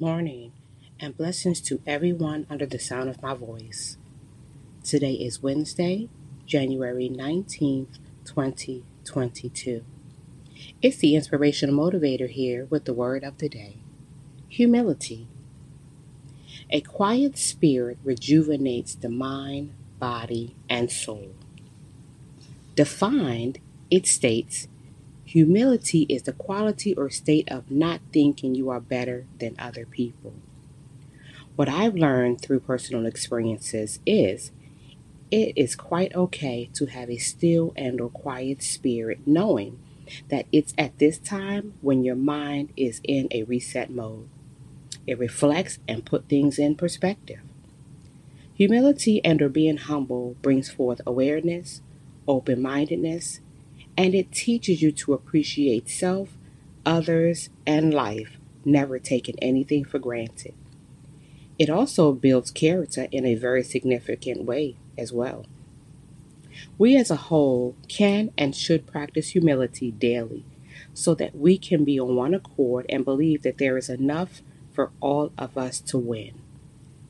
morning and blessings to everyone under the sound of my voice. Today is Wednesday, January 19th, 2022. It's the inspirational motivator here with the word of the day humility. A quiet spirit rejuvenates the mind, body, and soul. Defined, it states Humility is the quality or state of not thinking you are better than other people. What I've learned through personal experiences is it is quite okay to have a still and or quiet spirit knowing that it's at this time when your mind is in a reset mode. It reflects and put things in perspective. Humility and or being humble brings forth awareness, open-mindedness, and it teaches you to appreciate self, others, and life, never taking anything for granted. It also builds character in a very significant way as well. We as a whole can and should practice humility daily so that we can be on one accord and believe that there is enough for all of us to win.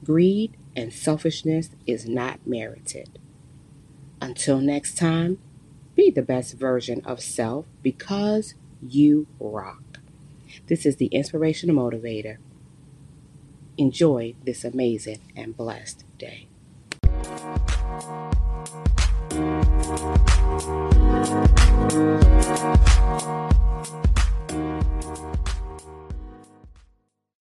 Greed and selfishness is not merited. Until next time, be the best version of self because you rock. This is the Inspirational Motivator. Enjoy this amazing and blessed day.